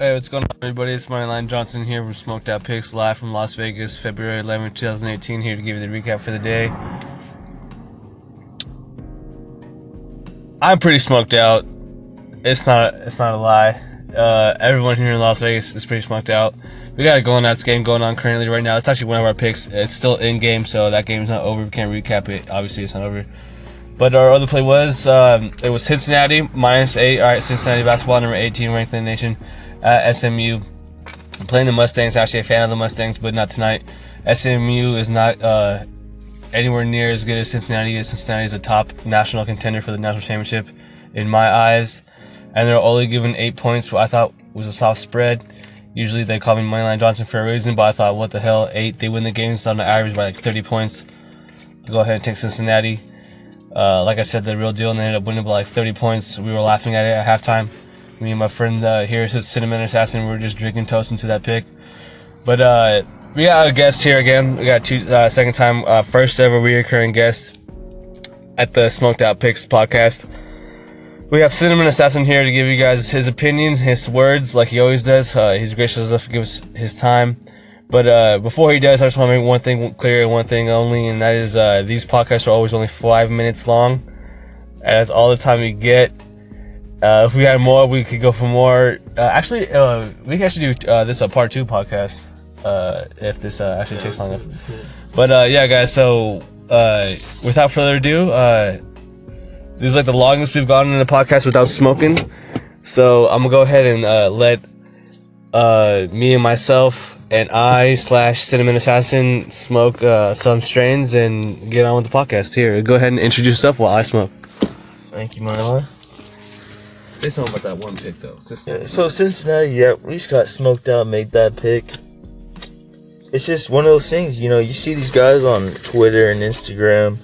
Hey, what's going on, everybody? It's Moneyline Johnson here from Smoked Out Picks, live from Las Vegas, February 11, 2018. Here to give you the recap for the day. I'm pretty smoked out. It's not. It's not a lie. Uh, everyone here in Las Vegas is pretty smoked out. We got a Golden Knights game going on currently right now. It's actually one of our picks. It's still in game, so that game's not over. We can't recap it. Obviously, it's not over. But our other play was um, it was Cincinnati minus eight. All right, Cincinnati basketball number 18 ranked in the nation. Uh, SMU I'm playing the Mustangs. Actually, a fan of the Mustangs, but not tonight. SMU is not uh, anywhere near as good as Cincinnati is. Cincinnati is a top national contender for the national championship in my eyes, and they're only given eight points. What I thought was a soft spread. Usually they call me Moneyline Johnson for a reason, but I thought, what the hell, eight? They win the games on the average by like 30 points. I'll go ahead and take Cincinnati. Uh, like I said, the real deal, and they ended up winning by like 30 points. We were laughing at it at halftime. Me and my friend uh, here, says Cinnamon Assassin, we were just drinking toast into that pick. But uh, we got a guest here again. We got two uh, second time, uh, first ever reoccurring guest at the Smoked Out Picks podcast. We have Cinnamon Assassin here to give you guys his opinion, his words, like he always does. Uh, he's gracious enough to give us his time. But uh, before he does, I just want to make one thing clear and one thing only, and that is uh, these podcasts are always only five minutes long. That's all the time we get. Uh, if we had more, we could go for more. Uh, actually, uh, we can actually do uh, this a part two podcast uh, if this uh, actually takes long enough. But uh, yeah, guys. So uh, without further ado, uh, this is like the longest we've gone in a podcast without smoking. So I'm gonna go ahead and uh, let uh, me and myself and I slash Cinnamon Assassin smoke uh, some strains and get on with the podcast. Here, go ahead and introduce yourself while I smoke. Thank you, Marlon. Say something about that one pick though. Yeah, so Cincinnati, yeah, we just got smoked out, made that pick. It's just one of those things, you know. You see these guys on Twitter and Instagram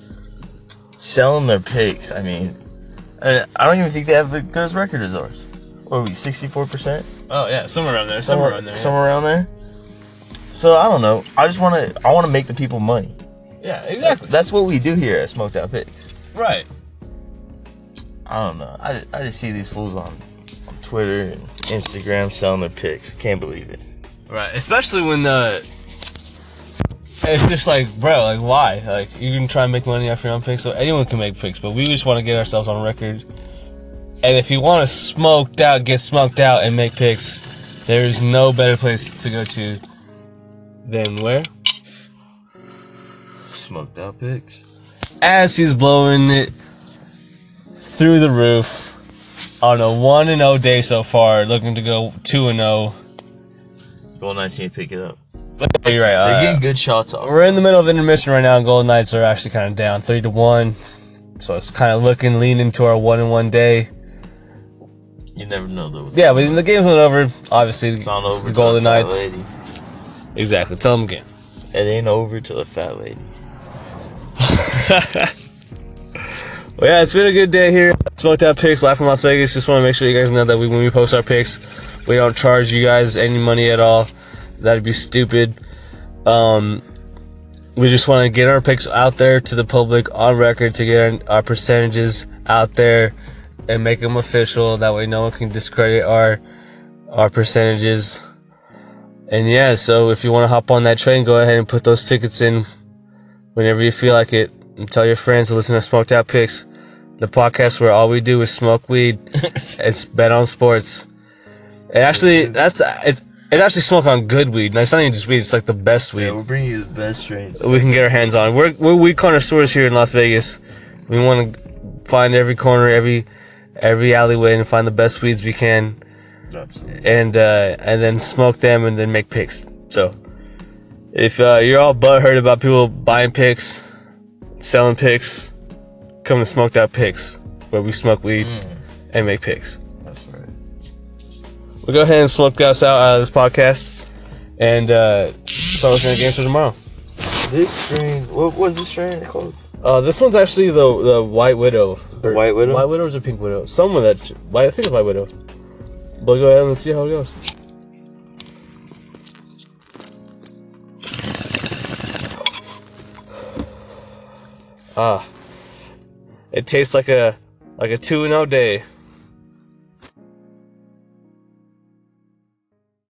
selling their picks. I mean, I, I don't even think they have as good as record as ours. What are we, sixty-four percent? oh yeah, somewhere around there. Somewhere, around there. Somewhere around there. So I don't know. I just want to. I want to make the people money. Yeah, exactly. That's what we do here at Smoked Out Picks. Right. I don't know. I, I just see these fools on, on Twitter and Instagram selling their picks. Can't believe it. Right. Especially when the. It's just like, bro, like, why? Like, you can try and make money off your own picks, so anyone can make picks, but we just want to get ourselves on record. And if you want to smoked out, get smoked out, and make picks, there is no better place to go to than where? Smoked Out Picks. As he's blowing it through the roof on a 1 and 0 day so far, looking to go 2 and 0. Golden Knights need to pick it up. But you're right. They're uh, getting good shots off. We're in the middle of intermission right now, and Golden Knights are actually kind of down three to one. So it's kind of looking leaning to our one and one day. You never know though. Yeah, but the game's not over. Obviously, It's on over. the Golden fat Knights. Lady. Exactly. Tell them again. It ain't over till the fat lady. Well, yeah, it's been a good day here. Smoked out picks, live from Las Vegas. Just want to make sure you guys know that we, when we post our picks, we don't charge you guys any money at all. That'd be stupid. Um, we just want to get our picks out there to the public on record to get our, our percentages out there and make them official. That way, no one can discredit our our percentages. And yeah, so if you want to hop on that train, go ahead and put those tickets in whenever you feel like it. And tell your friends to listen to Smoked Out Picks, the podcast where all we do is smoke weed and bet on sports. And actually, that's it's it's actually smoke on good weed. And it's not even just weed; it's like the best weed Yeah, we're bringing you the best strains. we can get our hands on. We're we're weed connoisseurs here in Las Vegas. We want to find every corner, every every alleyway, and find the best weeds we can, Absolutely. and uh, and then smoke them, and then make picks. So, if uh, you're all butthurt about people buying picks, selling picks, come to Smoked Out Picks, where we smoke weed Mm, and make picks. that's right. We'll go ahead and smoke us out out of this podcast, and uh, looking at games for tomorrow. This strain, what was this strain called? Uh, this one's actually the the White Widow. The White Widow? White Widow or Pink Widow? Some of that. White, I think it's White Widow. But go ahead and see how it goes. Ah, it tastes like a like a two and zero day.